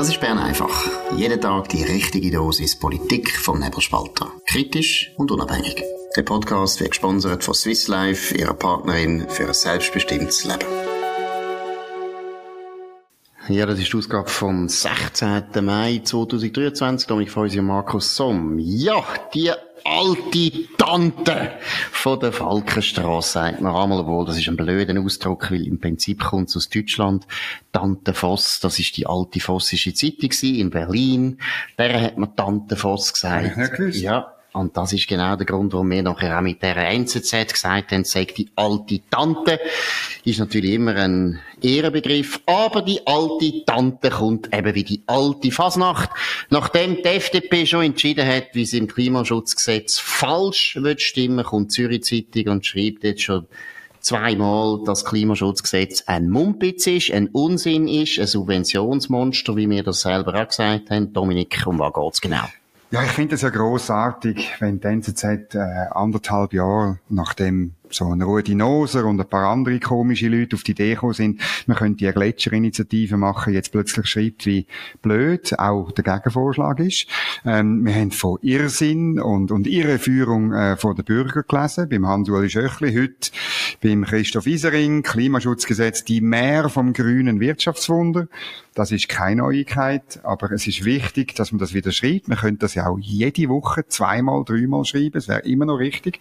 Das ist Bern einfach. Jeden Tag die richtige Dosis Politik vom Nebelspalter. Kritisch und unabhängig. Der Podcast wird gesponsert von Swiss Life, ihrer Partnerin für ein selbstbestimmtes Leben. Ja, das ist die Ausgabe vom 16. Mai 2023. Dominik Feusi und Markus Somm. Ja, die alte Tante von der Falkenstraße, sagt man einmal wohl. Das ist ein blöder Ausdruck, weil im Prinzip kommt es aus Deutschland. Tante Voss, das ist die alte Vossische Zeitung in Berlin. Der hat man Tante Voss gesagt. Ja, ja. Und das ist genau der Grund, warum wir nachher auch mit der NZZ gesagt haben, sagt die alte Tante. Ist natürlich immer ein Ehrenbegriff, aber die alte Tante kommt eben wie die alte Fasnacht. Nachdem die FDP schon entschieden hat, wie sie im Klimaschutzgesetz falsch wird stimmen, kommt Zürich Zeitung und schreibt jetzt schon zweimal, dass Klimaschutzgesetz ein Mumpitz ist, ein Unsinn ist, ein Subventionsmonster, wie wir das selber auch gesagt haben. Dominik, um was geht's genau? Ja, ich finde es ja großartig, wenn die NZZ äh, anderthalb Jahre nachdem so ein Rudi Noser und ein paar andere komische Leute auf die Idee gekommen sind, man könnte eine Gletscherinitiative machen, jetzt plötzlich schreibt, wie blöd auch der Gegenvorschlag ist. Ähm, wir haben von Irrsinn und, und Irreführung äh, von den Bürgern gelesen, beim Hans-Uli Schöchli heute, beim Christoph Isering, Klimaschutzgesetz, die Mehr vom grünen Wirtschaftswunder. Das ist keine Neuigkeit, aber es ist wichtig, dass man das wieder schreibt. Man könnte das ja auch jede Woche zweimal, dreimal schreiben, es wäre immer noch richtig.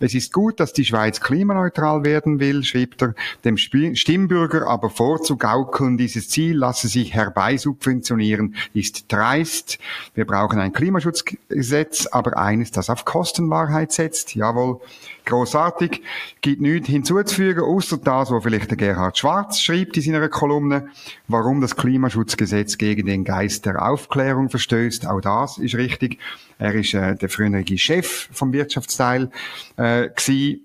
Es ist gut, dass die Schweiz klimaneutral werden will, schreibt er, dem Stimmbürger aber vorzugaukeln, dieses Ziel lasse sich herbeisubventionieren, ist dreist. Wir brauchen ein Klimaschutzgesetz, aber eines, das auf Kostenwahrheit setzt. Jawohl, großartig. Gibt nichts hinzuzufügen, außer das, was vielleicht der Gerhard Schwarz schreibt in seiner Kolumne, warum das Klimaschutzgesetz gegen den Geist der Aufklärung verstößt. Auch das ist richtig. Er ist äh, der frühere Chef vom Wirtschaftsteil äh, gewesen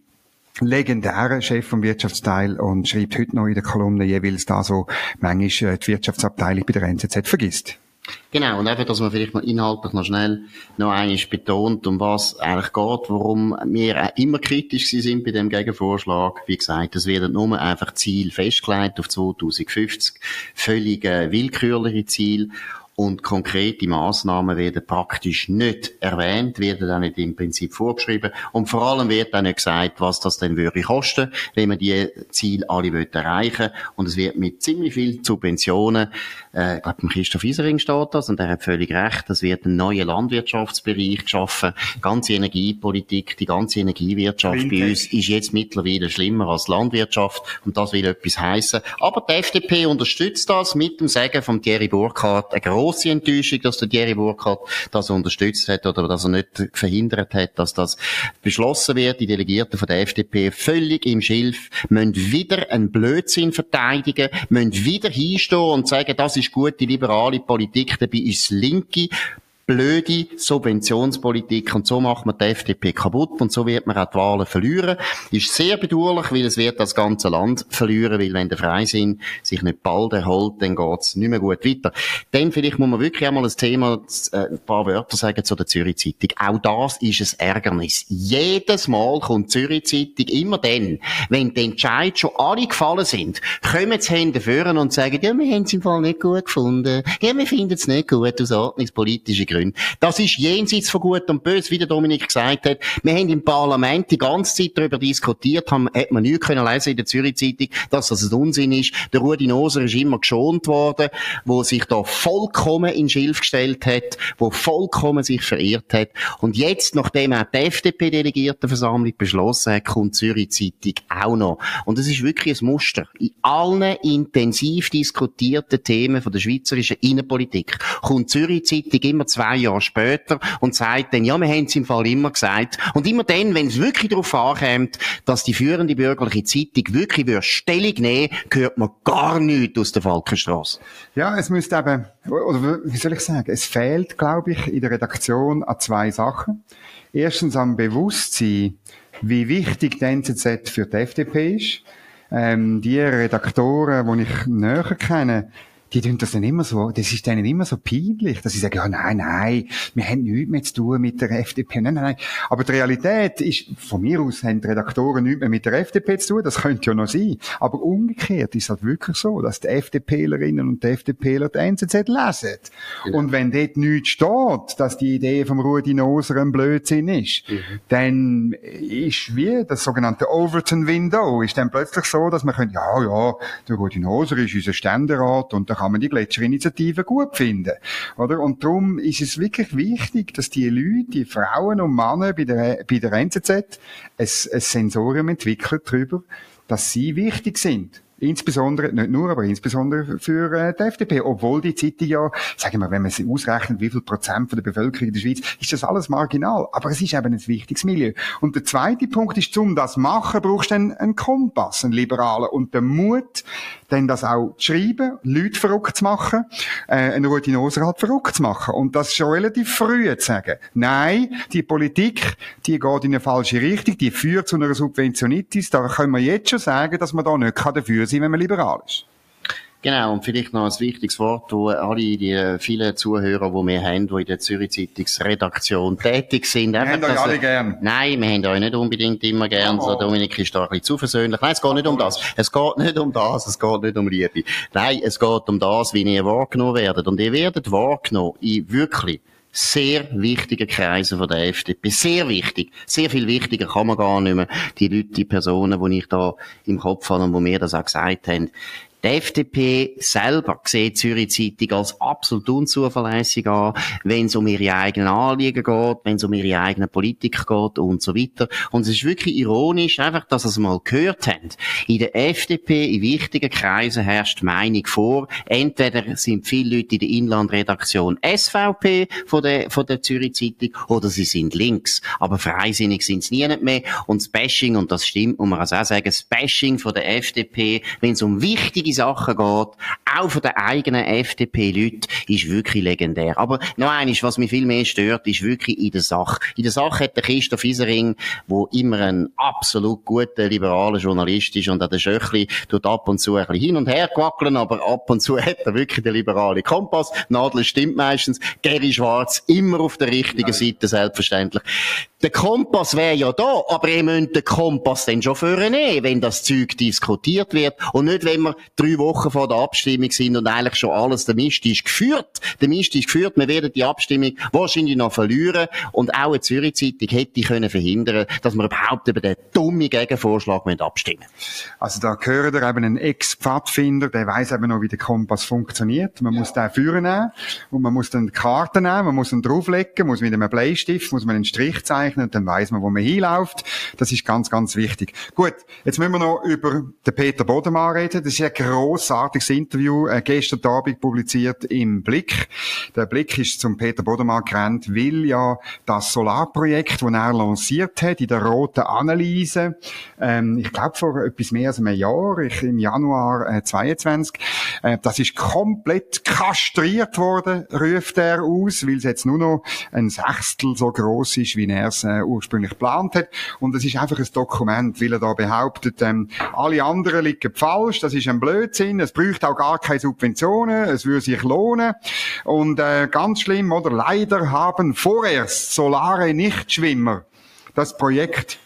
legendärer Chef vom Wirtschaftsteil und schreibt heute noch in der Kolumne jeweils da so manchmal äh, die Wirtschaftsabteilung bei der NZZ vergisst. Genau, und einfach, dass man vielleicht mal inhaltlich noch schnell noch eines betont, um was eigentlich geht, warum wir auch immer kritisch sind bei dem Gegenvorschlag. Wie gesagt, es werden nur einfach Ziel festgelegt auf 2050, völlig äh, willkürliche Ziel und konkrete Maßnahmen werden praktisch nicht erwähnt, werden dann nicht im Prinzip vorgeschrieben. Und vor allem wird dann nicht gesagt, was das denn würde kosten, wenn man die Ziele alle erreichen. Und es wird mit ziemlich viel Subventionen, äh, ich glaube, Christoph Isering steht das und er hat völlig recht, es wird ein neuer Landwirtschaftsbereich geschaffen, die ganze Energiepolitik, die ganze Energiewirtschaft bei uns ist jetzt mittlerweile schlimmer als Landwirtschaft und das will etwas heißen. Aber die FDP unterstützt das mit dem Sagen von Thierry Burkhardt, grosse Enttäuschung, dass der Thierry Burkhardt das unterstützt hat oder dass er nicht verhindert hat, dass das beschlossen wird. Die Delegierten von der FDP völlig im Schilf, müssen wieder einen Blödsinn verteidigen, müssen wieder hinstehen und sagen, das ist gute liberale Politik, dabei ist linke blöde Subventionspolitik und so macht man die FDP kaputt und so wird man auch die Wahlen verlieren. Ist sehr bedauerlich, weil es wird das ganze Land verlieren, weil wenn der Freisinn sich nicht bald erholt, dann geht's nicht mehr gut weiter. Dann vielleicht muss man wirklich einmal ein Thema, äh, ein paar Wörter sagen zu der Zürich Zeitung. Auch das ist ein Ärgernis. Jedes Mal kommt die Zürich Zeitung immer dann, wenn die Entscheid schon alle gefallen sind, kommen sie Hände führen und sagen, ja, wir haben es im Fall nicht gut gefunden. Ja, wir finden es nicht gut aus ordnungspolitischen Gründen können. Das ist jenseits von Gut und Böse, wie der Dominik gesagt hat. Wir haben im Parlament die ganze Zeit darüber diskutiert, haben, hat man nichts können lesen in der Zürich Zeitung, dass das ein Unsinn ist. Der Rudi Noser ist immer geschont worden, wo sich da vollkommen in Schilf gestellt hat, wo vollkommen sich verirrt hat. Und jetzt, nachdem auch die FDP-Delegiertenversammlung beschlossen hat, kommt Zürich Zeitung auch noch. Und es ist wirklich ein Muster. In allen intensiv diskutierten Themen von der schweizerischen Innenpolitik kommt Zürich Zeitung immer zwei zwei Jahre später und sagt dann, ja, wir haben es im Fall immer gesagt. Und immer dann, wenn es wirklich darauf ankommt, dass die führende bürgerliche Zeitung wirklich Stellung nehmen, hört man gar nichts aus der Falkenstraße. Ja, es müsste eben, oder wie soll ich sagen, es fehlt, glaube ich, in der Redaktion an zwei Sachen. Erstens am Bewusstsein, wie wichtig die NZZ für die FDP ist. Ähm, die Redaktoren, die ich näher kenne, die tun das dann immer so, das ist denen immer so peinlich, dass sie sagen, ja, nein, nein, wir haben nichts mehr zu tun mit der FDP. Nein, nein, nein. Aber die Realität ist, von mir aus haben die Redaktoren nichts mehr mit der FDP zu tun, das könnte ja noch sein. Aber umgekehrt ist es halt wirklich so, dass die FDPlerinnen und die FDPler die NZZ lesen. Ja. Und wenn dort nichts steht, dass die Idee vom Rudi Noser ein Blödsinn ist, mhm. dann ist wie das sogenannte Overton Window, ist dann plötzlich so, dass man könnte, ja, ja, der Rudi Noser ist unser Ständerat und da kann man die Gletscherinitiative gut finden. Oder? Und darum ist es wirklich wichtig, dass die Leute, die Frauen und Männer bei der, bei der NZZ ein, ein Sensorium entwickeln darüber, dass sie wichtig sind. Insbesondere, nicht nur, aber insbesondere für äh, die FDP. Obwohl die Zeitung ja, sagen wir, wenn man sie ausrechnet, wie viel Prozent von der Bevölkerung in der Schweiz, ist das alles marginal. Aber es ist eben ein wichtiges Milieu. Und der zweite Punkt ist, um das machen, brauchst du einen, einen Kompass, einen liberalen. Und den Mut, dann das auch zu schreiben, Leute verrückt zu machen, äh, einen Routinoser halt verrückt zu machen. Und das schon relativ früh zu sagen. Nein, die Politik, die geht in eine falsche Richtung, die führt zu einer Subventionitis. Da können wir jetzt schon sagen, dass man da nicht dafür sein, wenn man liberal ist. Genau, und vielleicht noch ein wichtiges Wort, wo alle die vielen Zuhörer, die wir haben, die in der Zürich Zeitungsredaktion tätig sind. Wir haben euch alle gern. Nein, wir haben euch nicht unbedingt immer gern. Oh. So, Dominik ist da ein bisschen zu versöhnlich. Nein, es geht nicht um das. Es geht nicht um das. Es geht nicht um Liebe. Nein, es geht um das, wie ihr wahrgenommen werdet. Und ihr werdet wahrgenommen in wirklich sehr wichtige Kreise von der FDP. Sehr wichtig. Sehr viel wichtiger kann man gar nicht mehr. Die Leute, die Personen, die ich da im Kopf habe und wo mir das auch gesagt haben, die FDP selber sieht Zürich Zeitung als absolut unzuverlässig an, wenn es um ihre eigenen Anliegen geht, wenn es um ihre eigene Politik geht und so weiter. Und es ist wirklich ironisch, einfach, dass es mal gehört habt. In der FDP, in wichtigen Kreisen herrscht Meinung vor, entweder sind viele Leute in der Inlandredaktion SVP von der, von der Zürich Zeitung oder sie sind links. Aber freisinnig sind es nie mehr. Und das Bashing, und das stimmt, muss man also auch sagen, das Bashing von der FDP, wenn es um wichtige wichtige Sachen geht, auch von den eigenen FDP-Leuten, ist wirklich legendär. Aber noch eines, was mich viel mehr stört, ist wirklich in der Sache. In der Sache hat der Christoph Isering, wo immer ein absolut guter, liberaler Journalist ist und auch der Schöchli tut ab und zu ein bisschen hin und her quackeln, aber ab und zu hat er wirklich den liberalen Kompass. Nadel stimmt meistens. Gary Schwarz immer auf der richtigen Nein. Seite, selbstverständlich. Der Kompass wäre ja da, aber ihr müsst den Kompass dann schon vornehmen, wenn das Zeug diskutiert wird und nicht, wenn wir drei Wochen vor der Abstimmung sind und eigentlich schon alles, der Mist ist geführt. Der Mist ist geführt, wir werden die Abstimmung wahrscheinlich noch verlieren und auch eine Zürich-Zeitung hätte können verhindern, dass wir überhaupt über den dummen Gegenvorschlag abstimmen Also da gehört ihr eben einen Ex-Pfadfinder, der weiß eben noch, wie der Kompass funktioniert. Man muss den führen und man muss dann die Karte nehmen, man muss ihn drauflegen, muss mit einem Bleistift, muss man einen Strich zeichnen aufzeichnen und dann weiss man, wo man hinläuft. Das ist ganz, ganz wichtig. Gut, jetzt müssen wir noch über den Peter Bodemann reden. Das ist ein grossartiges Interview, äh, gestern Abend publiziert im Blick. Der Blick ist zum Peter Bodemann gerannt, weil ja das Solarprojekt, das er lanciert hat, in der roten Analyse, ähm, ich glaube vor etwas mehr als einem Jahr, ich, im Januar äh, 22, äh, das ist komplett kastriert worden, ruft er aus, weil es jetzt nur noch ein Sechstel so groß ist, wie er es äh, ursprünglich geplant hat. Und es ist einfach ein Dokument, weil er da behauptet, ähm, alle anderen liegen falsch, das ist ein Blödsinn, es braucht auch gar keine Subventionen, es würde sich lohnen. Und äh, ganz schlimm, oder leider haben vorerst Solare Nichtschwimmer das Projekt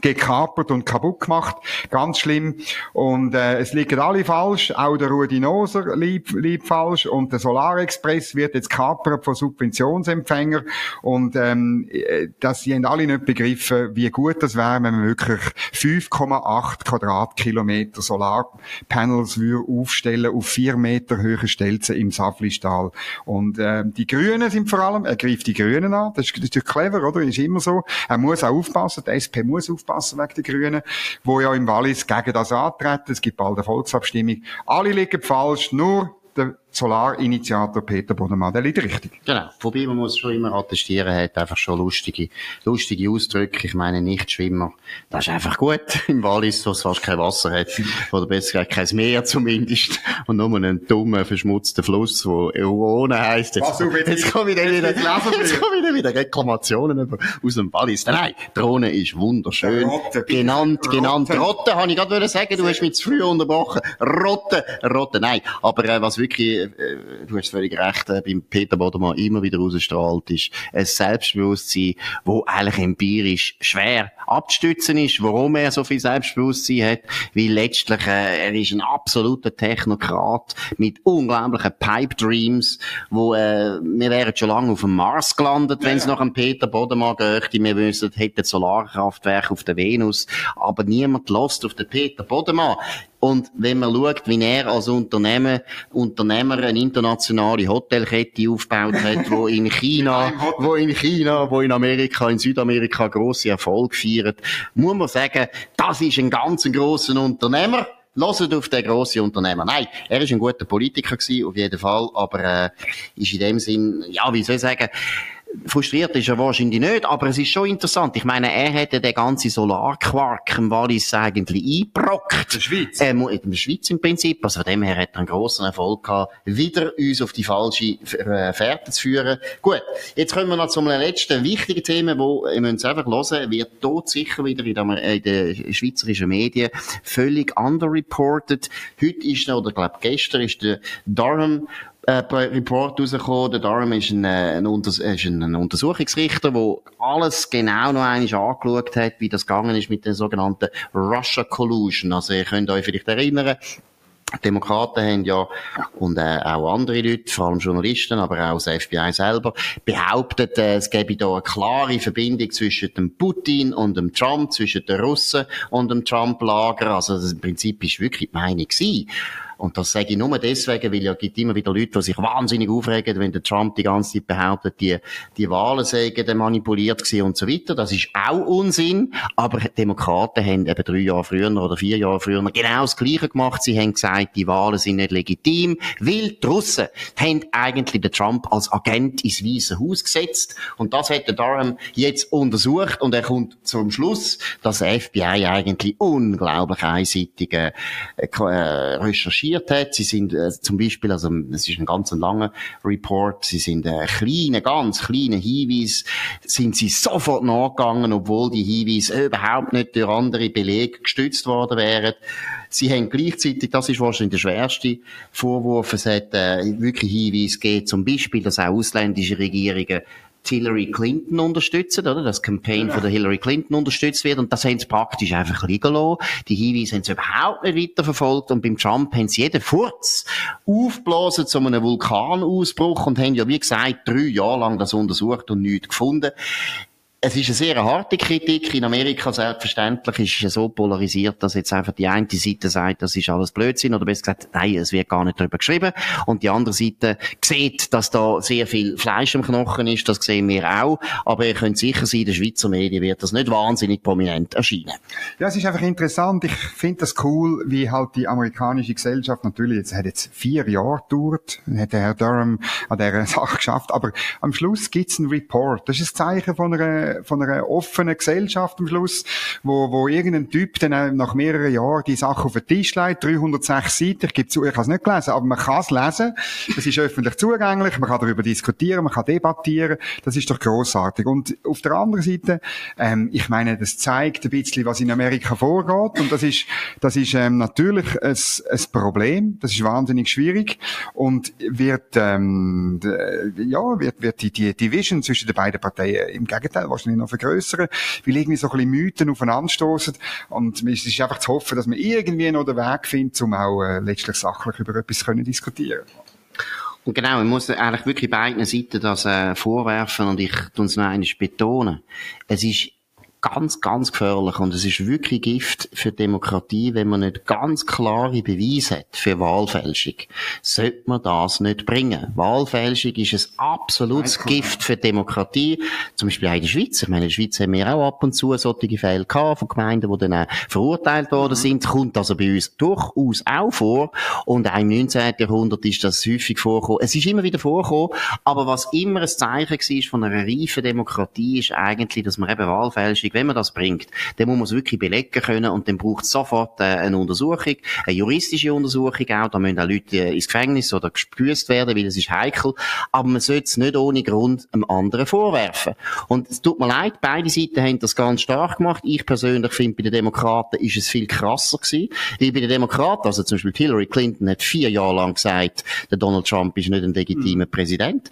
gekapert und kaputt gemacht. Ganz schlimm. Und äh, es liegen alle falsch. Auch der Rudi Noser liegt, liegt falsch. Und der Solar Express wird jetzt kapert von Subventionsempfängern. Und ähm, äh, dass sie haben alle nicht begriffen, wie gut das wäre, wenn man wirklich 5,8 Quadratkilometer Solarpanels würde aufstellen auf vier Meter Höhe Stelzen im Saflistal. Und äh, die Grünen sind vor allem, er greift die Grünen an. Das ist, das ist clever, oder? Ist immer so. Er muss auch aufpassen. Die SP muss aufpassen aufpassen wegen der Grünen, wo ja im Wallis gegen das antreten. Es gibt bald eine Volksabstimmung. Alle liegen falsch, nur der Solarinitiator Peter Bodemann, der liegt richtig. Genau. Wobei man muss schon immer attestieren, er hat einfach schon lustige, lustige Ausdrücke. Ich meine, Nichtschwimmer. Das ist einfach gut. Im Wallis, wo es fast kein Wasser hat. Oder besser gesagt, kein Meer zumindest. Und nur einen dummen, verschmutzten Fluss, wo Eurone heisst. Jetzt, jetzt, jetzt komme ich dann wieder, jetzt komme ich dann wieder Reklamationen aus dem Wallis. Nein, Drohne ist wunderschön. Rotte, genannt, genannt. Rotte, Rotte habe ich gerade sagen. Du hast mich zu früh unterbrochen. Rotte, Rotte, nein. Aber, äh, was wirklich äh, du hast völlig recht, äh, beim Peter Bodemann immer wieder rausstrahlt, ist ein Selbstbewusstsein, wo eigentlich empirisch schwer abzustützen ist. Warum er so viel Selbstbewusstsein hat? Weil letztlich, äh, er ist ein absoluter Technokrat mit unglaublichen Pipe Dreams, wo, äh, wir wären schon lange auf dem Mars gelandet, wenn es nach dem Peter Bodemann geht. Wir müssen, hätten Solarkraftwerke auf der Venus, aber niemand lost auf den Peter Bodemann. Und wenn man schaut, wie er als Unternehmen, Unternehmer eine internationale Hotelkette aufgebaut hat, wo in China, wo in China, wo in Amerika, in Südamerika grosse Erfolg feiert, muss man sagen, das ist ein ganz grosser Unternehmer. Hört auf den grossen Unternehmer. Nein, er ist ein guter Politiker gewesen, auf jeden Fall, aber äh, ist in dem Sinn, ja, wie soll ich sagen, frustriert ist er wahrscheinlich nicht, aber es ist schon interessant. Ich meine, er hätte den ganzen Solarquark im Wallis eigentlich eingebrockt. In der Schweiz? Äh, in der Schweiz im Prinzip. Also von dem her hat er einen grossen Erfolg gehabt, wieder uns auf die falsche äh, Fährte zu führen. Gut, jetzt kommen wir noch zum letzten wichtigen Thema, wo, ihr müsst einfach hören, wird dort sicher wieder in, der, in den schweizerischen Medien völlig underreported. Heute ist, oder glaube gestern ist der Durham äh, Report rausgekommen. Der Durham ist ein, ein, Unters ist ein Untersuchungsrichter, der alles genau noch einmal angeschaut hat, wie das gegangen ist mit der sogenannten Russia Collusion. Also ihr könnt euch vielleicht erinnern, Demokraten haben ja, und äh, auch andere Leute, vor allem Journalisten, aber auch das FBI selber, behauptet, äh, es gäbe da eine klare Verbindung zwischen dem Putin und dem Trump, zwischen den Russen und dem Trump-Lager. Also das im Prinzip ist wirklich die Meinung gewesen. Und das sage ich nur deswegen, weil ja gibt immer wieder Leute, die sich wahnsinnig aufregen, wenn der Trump die ganze Zeit behauptet, die, die Wahlen seien manipuliert gewesen und so weiter. Das ist auch Unsinn. Aber Demokraten haben eben drei Jahre früher oder vier Jahre früher genau das Gleiche gemacht. Sie haben gesagt, die Wahlen sind nicht legitim, weil die Russen haben eigentlich den Trump als Agent ins Weiße Haus gesetzt. Und das hat der Durham jetzt untersucht und er kommt zum Schluss, dass der FBI eigentlich unglaublich einseitig äh, recherchiert recherchiert hat. Sie sind äh, zum Beispiel, also es ist ein ganz langer Report, sie sind äh, kleine, ganz kleine Hinweise, sind sie sofort nachgegangen, obwohl die Hinweise überhaupt nicht durch andere Belege gestützt worden wären. Sie haben gleichzeitig, das ist wahrscheinlich der schwerste Vorwurf, es hat äh, wirklich Hinweise gegeben, zum Beispiel, dass auch ausländische Regierungen Hillary Clinton unterstützen, oder? Das Campaign ja. von der Hillary Clinton unterstützt wird. Und das haben sie praktisch einfach liegen lassen. Die Hinweise haben sie überhaupt nicht weiterverfolgt. Und beim Trump haben sie jeden Furz aufgeblasen zu einem Vulkanausbruch und haben ja, wie gesagt, drei Jahre lang das untersucht und nichts gefunden es ist eine sehr harte Kritik. In Amerika selbstverständlich ist es so polarisiert, dass jetzt einfach die eine Seite sagt, das ist alles Blödsinn, oder besser gesagt, nein, es wird gar nicht darüber geschrieben. Und die andere Seite sieht, dass da sehr viel Fleisch im Knochen ist, das sehen wir auch. Aber ihr könnt sicher sein, in den Schweizer Medien wird das nicht wahnsinnig prominent erscheinen. Ja, es ist einfach interessant. Ich finde das cool, wie halt die amerikanische Gesellschaft natürlich, jetzt hat jetzt vier Jahre gedauert, hat der Herr Durham an dieser Sache geschafft, aber am Schluss gibt's einen Report. Das ist ein Zeichen von einer von einer offenen Gesellschaft am Schluss, wo, wo irgendein Typ dann nach mehreren Jahren die Sache auf den Tisch legt, 306 Seiten, ich gebe zu, ich habe es nicht gelesen, aber man kann es lesen, es ist öffentlich zugänglich, man kann darüber diskutieren, man kann debattieren, das ist doch großartig. Und auf der anderen Seite, ähm, ich meine, das zeigt ein bisschen, was in Amerika vorgeht. Und das ist, das ist ähm, natürlich ein, ein Problem, das ist wahnsinnig schwierig. Und wird, ähm, ja, wird, wird die, die Division zwischen den beiden Parteien im Gegenteil wahrscheinlich noch vergrößern, weil irgendwie so ein bisschen Mythen aufeinanderstoßen und es ist einfach zu hoffen, dass man irgendwie noch den Weg findet, um auch äh, letztlich sachlich über etwas können diskutieren. Und genau, man muss eigentlich wirklich beiden Seiten das äh, vorwerfen und ich tue es noch einmal betonen. Es ist ganz, ganz gefährlich und es ist wirklich Gift für Demokratie, wenn man nicht ganz klare Beweise hat für Wahlfälschung. Sollte man das nicht bringen. Wahlfälschung ist ein absolutes Gift für Demokratie. Zum Beispiel auch in der Schweiz. Ich meine, in der Schweiz haben wir auch ab und zu solche Fälle gehabt von Gemeinden, die dann auch verurteilt worden mhm. sind. Kommt also bei uns durchaus auch vor. Und auch im 19. Jahrhundert ist das häufig vorgekommen. Es ist immer wieder vorgekommen. Aber was immer ein Zeichen war von einer reifen Demokratie, ist eigentlich, dass man eben Wahlfälschung Wenn man das bringt, dann muss man es wirklich belegen können und dann braucht es sofort äh, eine Untersuchung, eine juristische Untersuchung auch. Da müssen auch Leute äh, ins Gefängnis oder gespüßt werden, weil es ist heikel. Aber man sollte es nicht ohne Grund einem anderen vorwerfen. Und es tut mir leid, beide Seiten haben das ganz stark gemacht. Ich persönlich finde, bei den Demokraten ist es viel krasser gewesen. Weil bei den Demokraten, also zum Beispiel Hillary Clinton hat vier Jahre lang gesagt, der Donald Trump ist nicht ein legitimer mhm. Präsident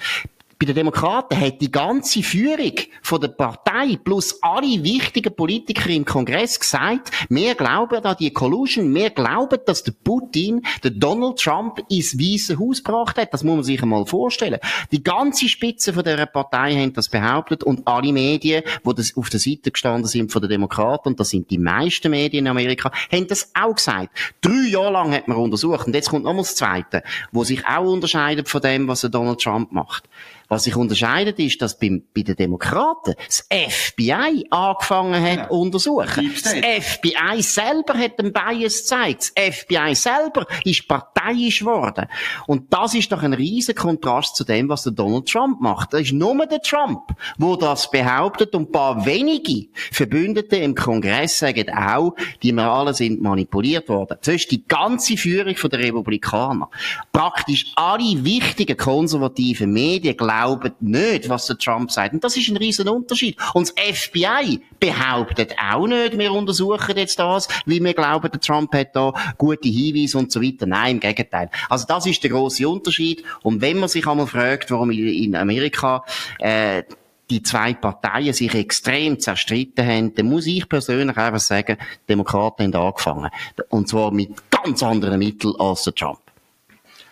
bei den Demokraten hat die ganze Führung von der Partei plus alle wichtigen Politiker im Kongress gesagt, wir glauben an die Collusion, wir glauben, dass der Putin der Donald Trump ins Weiße Haus gebracht hat. Das muss man sich einmal vorstellen. Die ganze Spitze von der Partei haben das behauptet und alle Medien, die das auf der Seite gestanden sind von den Demokraten, und das sind die meisten Medien in Amerika, haben das auch gesagt. Drei Jahre lang hat man untersucht. Und jetzt kommt nochmal das Zweite, wo sich auch unterscheidet von dem, was der Donald Trump macht. Was sich unterscheidet, ist, dass bei, bei den Demokraten das FBI angefangen hat. Genau. untersuchen. Das FBI selber hat den Bias gezeigt. Das FBI selber ist parteiisch geworden. Und das ist doch ein riesen Kontrast zu dem, was der Donald Trump macht. Das ist nur der Trump, wo das behauptet und ein paar wenige Verbündete im Kongress sagen auch, die wir alle sind manipuliert worden. Das ist die ganze Führung der Republikaner. Praktisch alle wichtigen konservativen Medien glauben nicht, was der Trump sagt. Und das ist ein riesen Unterschied. Und das FBI behauptet auch nicht, wir untersuchen jetzt das, wie wir glauben, der Trump hat da gute Hinweise und so weiter. Nein, im Gegenteil. Also das ist der große Unterschied. Und wenn man sich einmal fragt, warum in Amerika äh, die zwei Parteien sich extrem zerstritten haben, dann muss ich persönlich einfach sagen, Demokraten haben angefangen. Und zwar mit ganz anderen Mitteln als der Trump.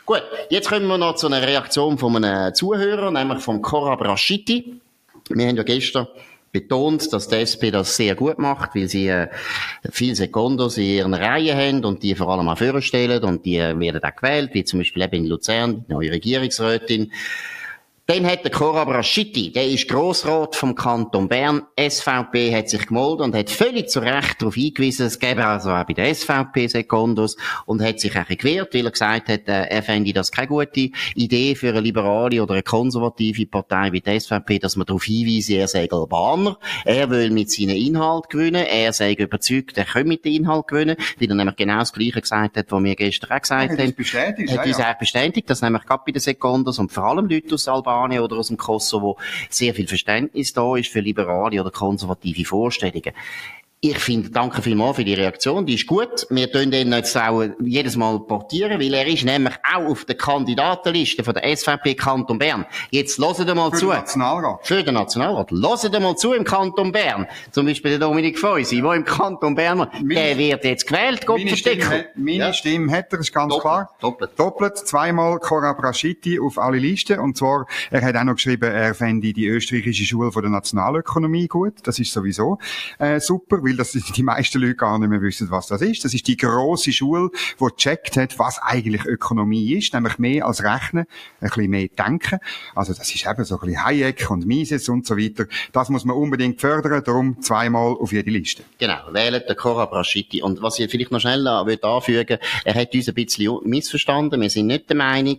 Gut, jetzt kommen wir noch zu einer Reaktion von einem Zuhörer, nämlich von Korab Rashidi. Wir haben ja gestern betont, dass die SP das sehr gut macht, weil sie äh, viele Sekundos in ihren Reihen haben und die vor allem auch vorstellen und die werden auch gewählt, wie zum Beispiel eben in Luzern, die neue Regierungsrätin. Dann hat der Korab Rashidi, der ist Grossrat vom Kanton Bern. SVP hat sich gemolden und hat völlig zu Recht darauf hingewiesen, es gäbe also auch bei der SVP Sekundos und hat sich auch gewehrt, weil er gesagt hat, äh, er fände das keine gute Idee für eine liberale oder eine konservative Partei wie die SVP, dass man darauf hinweise, er sei Albaner, er will mit seinen Inhalt gewinnen, er sei überzeugt, er könne mit dem Inhalt gewinnen, weil er nämlich genau das Gleiche gesagt hat, was wir gestern auch gesagt ja, haben. Bestätigt, hat uns ja. auch bestätigt, dass nämlich gerade bei den Sekundos und vor allem Leute aus Albanien Albanien oder aus dem Kosovo sehr viel Verständnis da ist für liberale oder konservative Vorstellungen. Ich finde, danke vielmals für die Reaktion, die ist gut. Wir tun den jetzt auch jedes Mal portieren, weil er ist nämlich auch auf der Kandidatenliste von der SVP Kanton Bern. Jetzt hören Sie mal für zu. Für den Nationalrat. Für den Nationalrat. Hören Sie mal zu im Kanton Bern. Zum Beispiel der Dominik Feusi, der im Kanton Bern, meine, der wird jetzt gewählt, Gott Meine, Stimme, meine ja. Stimme hat er, ist ganz Doppelt. klar. Doppelt. Doppelt. Zweimal Cora Braschitti auf alle Listen. Und zwar, er hat auch noch geschrieben, er fände die österreichische Schule von der Nationalökonomie gut. Das ist sowieso äh, super weil das die meisten Leute gar nicht mehr wissen, was das ist. Das ist die große Schule, die gecheckt hat, was eigentlich Ökonomie ist, nämlich mehr als Rechnen, ein bisschen mehr Denken. Also das ist eben so ein bisschen Hayek und Mises und so weiter. Das muss man unbedingt fördern, darum zweimal auf jede Liste. Genau, wählen der Cora Braschitti. Und was ich vielleicht noch schnell anfügen er hat uns ein bisschen missverstanden. Wir sind nicht der Meinung,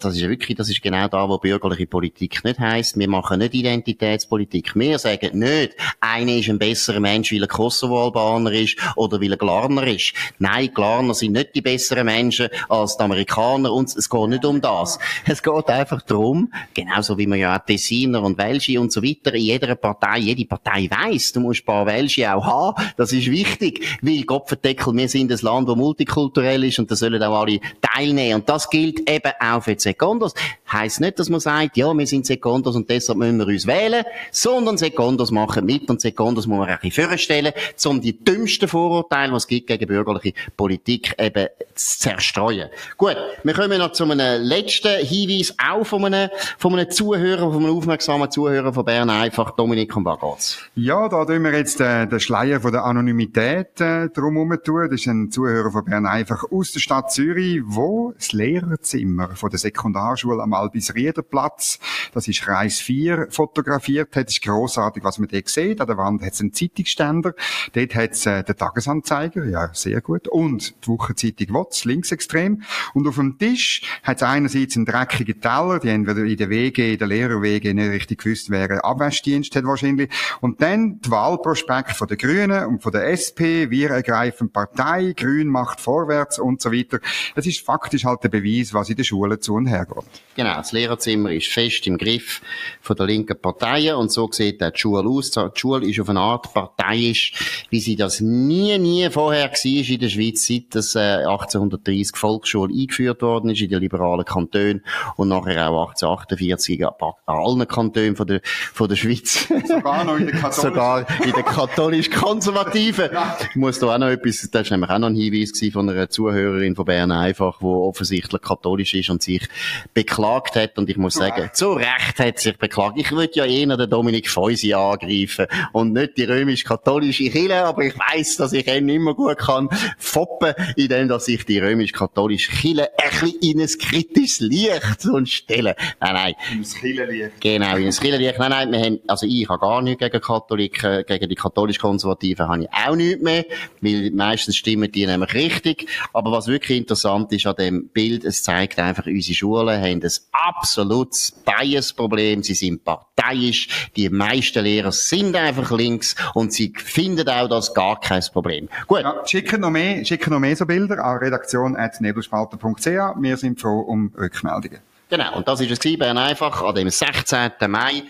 das ist wirklich, das ist genau da, wo bürgerliche Politik nicht heisst. Wir machen nicht Identitätspolitik. Wir sagen nicht, einer ist ein besserer Mensch, weil er Kosovo-Albaner ist oder weil er Glarner ist. Nein, Glarner sind nicht die besseren Menschen als die Amerikaner und es geht nicht um das. Es geht einfach darum, genauso wie man ja auch Tessiner und Welsche und so weiter in jeder Partei, jede Partei weiss, du musst ein paar Welsche auch haben, das ist wichtig, weil Gottverdeckel, wir sind ein Land, das multikulturell ist und da sollen auch alle teilnehmen und das gilt eben auch für die Sekundos. Heißt nicht, dass man sagt, ja, wir sind Sekundos und deshalb müssen wir uns wählen, sondern Sekundos machen mit und Sekundos muss man ein bisschen vorstellen, um die dümmsten Vorurteile, die es gibt gegen bürgerliche Politik, eben zu zerstreuen. Gut, wir kommen noch zu einem letzten Hinweis, auch von einem, von einem Zuhörer, von einem aufmerksamen Zuhörer von Bern einfach, Dominik und Bagaz. Ja, da tun wir jetzt äh, den Schleier von der Anonymität äh, drum tun. Das ist ein Zuhörer von Bern einfach aus der Stadt Zürich, wo das Lehrerzimmer von der Sekundarschule am Albisriederplatz. Das ist Reis 4 fotografiert. Das ist grossartig, was man dort sieht. An der Wand hat es einen Zeitungsständer. Dort hat es äh, den Tagesanzeiger. Ja, sehr gut. Und die Wochenzeitung WOTS, linksextrem. Und auf dem Tisch hat es einerseits einen dreckigen Teller. Die haben in der WG, in der Lehrerwege nicht richtig gewusst, einen Abwaschdienst hat wahrscheinlich. Und dann die Wahlprospekt von der Grünen und von der SP. Wir ergreifen Partei. Grün macht vorwärts und so weiter. Das ist faktisch halt der Beweis, was in der Schule zu und her geht. Genau. Das Lehrerzimmer ist fest im Griff von der linken Parteien und so sieht auch die Schule aus. Die Schule ist auf eine Art parteiisch, wie sie das nie, nie vorher war in der Schweiz, seit das äh, 1830 Volksschule eingeführt worden ist in den liberalen Kantonen und nachher auch 1848 in allen Kantonen von der, von der Schweiz. Sogar noch in der katholischen. Sogar in der katholisch-konservativen. Ich muss da auch noch etwas, das war nämlich auch noch ein Hinweis von einer Zuhörerin von Bern einfach, die offensichtlich katholisch ist und sich beklagt hat und ich muss sagen, zu Recht hat sich beklagt. Ich würde ja eher den Dominik Feusi angreifen und nicht die römisch-katholische Kirche, aber ich weiss, dass ich ihn immer gut kann foppen, indem dass ich die römisch-katholische Kirche ein bisschen in ein kritisches Licht und stelle. Nein, nein. In ein Kirchenlicht. Genau, in ein Kirchenlicht. Nein, nein, wir haben, also ich habe gar nichts gegen Katholiken, gegen die katholisch-konservativen habe ich auch nichts mehr, weil meistens stimmen die nämlich richtig. Aber was wirklich interessant ist an dem Bild, es zeigt einfach, unsere Schulen haben ein absolutes Bias-Problem. Sie sind parteiisch. Die meisten Lehrer sind einfach links und sie finden auch das gar kein Problem. Gut. Ja, schicken noch mehr, schicken noch mehr so Bilder an redaktion.nebelspalter.ch. Wir sind froh um Rückmeldungen. Genau, und das ist es gewesen, Bern einfach, an dem 16. Mai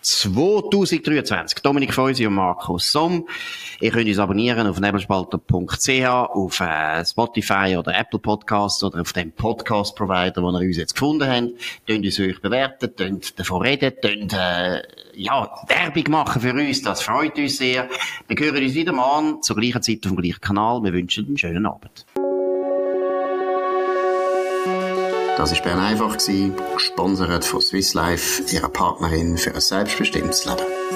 2023. Dominik Feusi und Markus Somm. Ihr könnt uns abonnieren auf nebelspalter.ch, auf äh, Spotify oder Apple Podcasts oder auf dem Podcast-Provider, wo ihr uns jetzt gefunden habt. Könnt uns euch bewerten, könnt davon reden, könnt, äh, ja, Werbung machen für uns, das freut uns sehr. Wir hören uns wieder mal an, zur gleichen Zeit auf dem gleichen Kanal. Wir wünschen einen schönen Abend. Das war Bern einfach, gesponsert von Swiss Life, ihrer Partnerin für ein selbstbestimmtes Leben.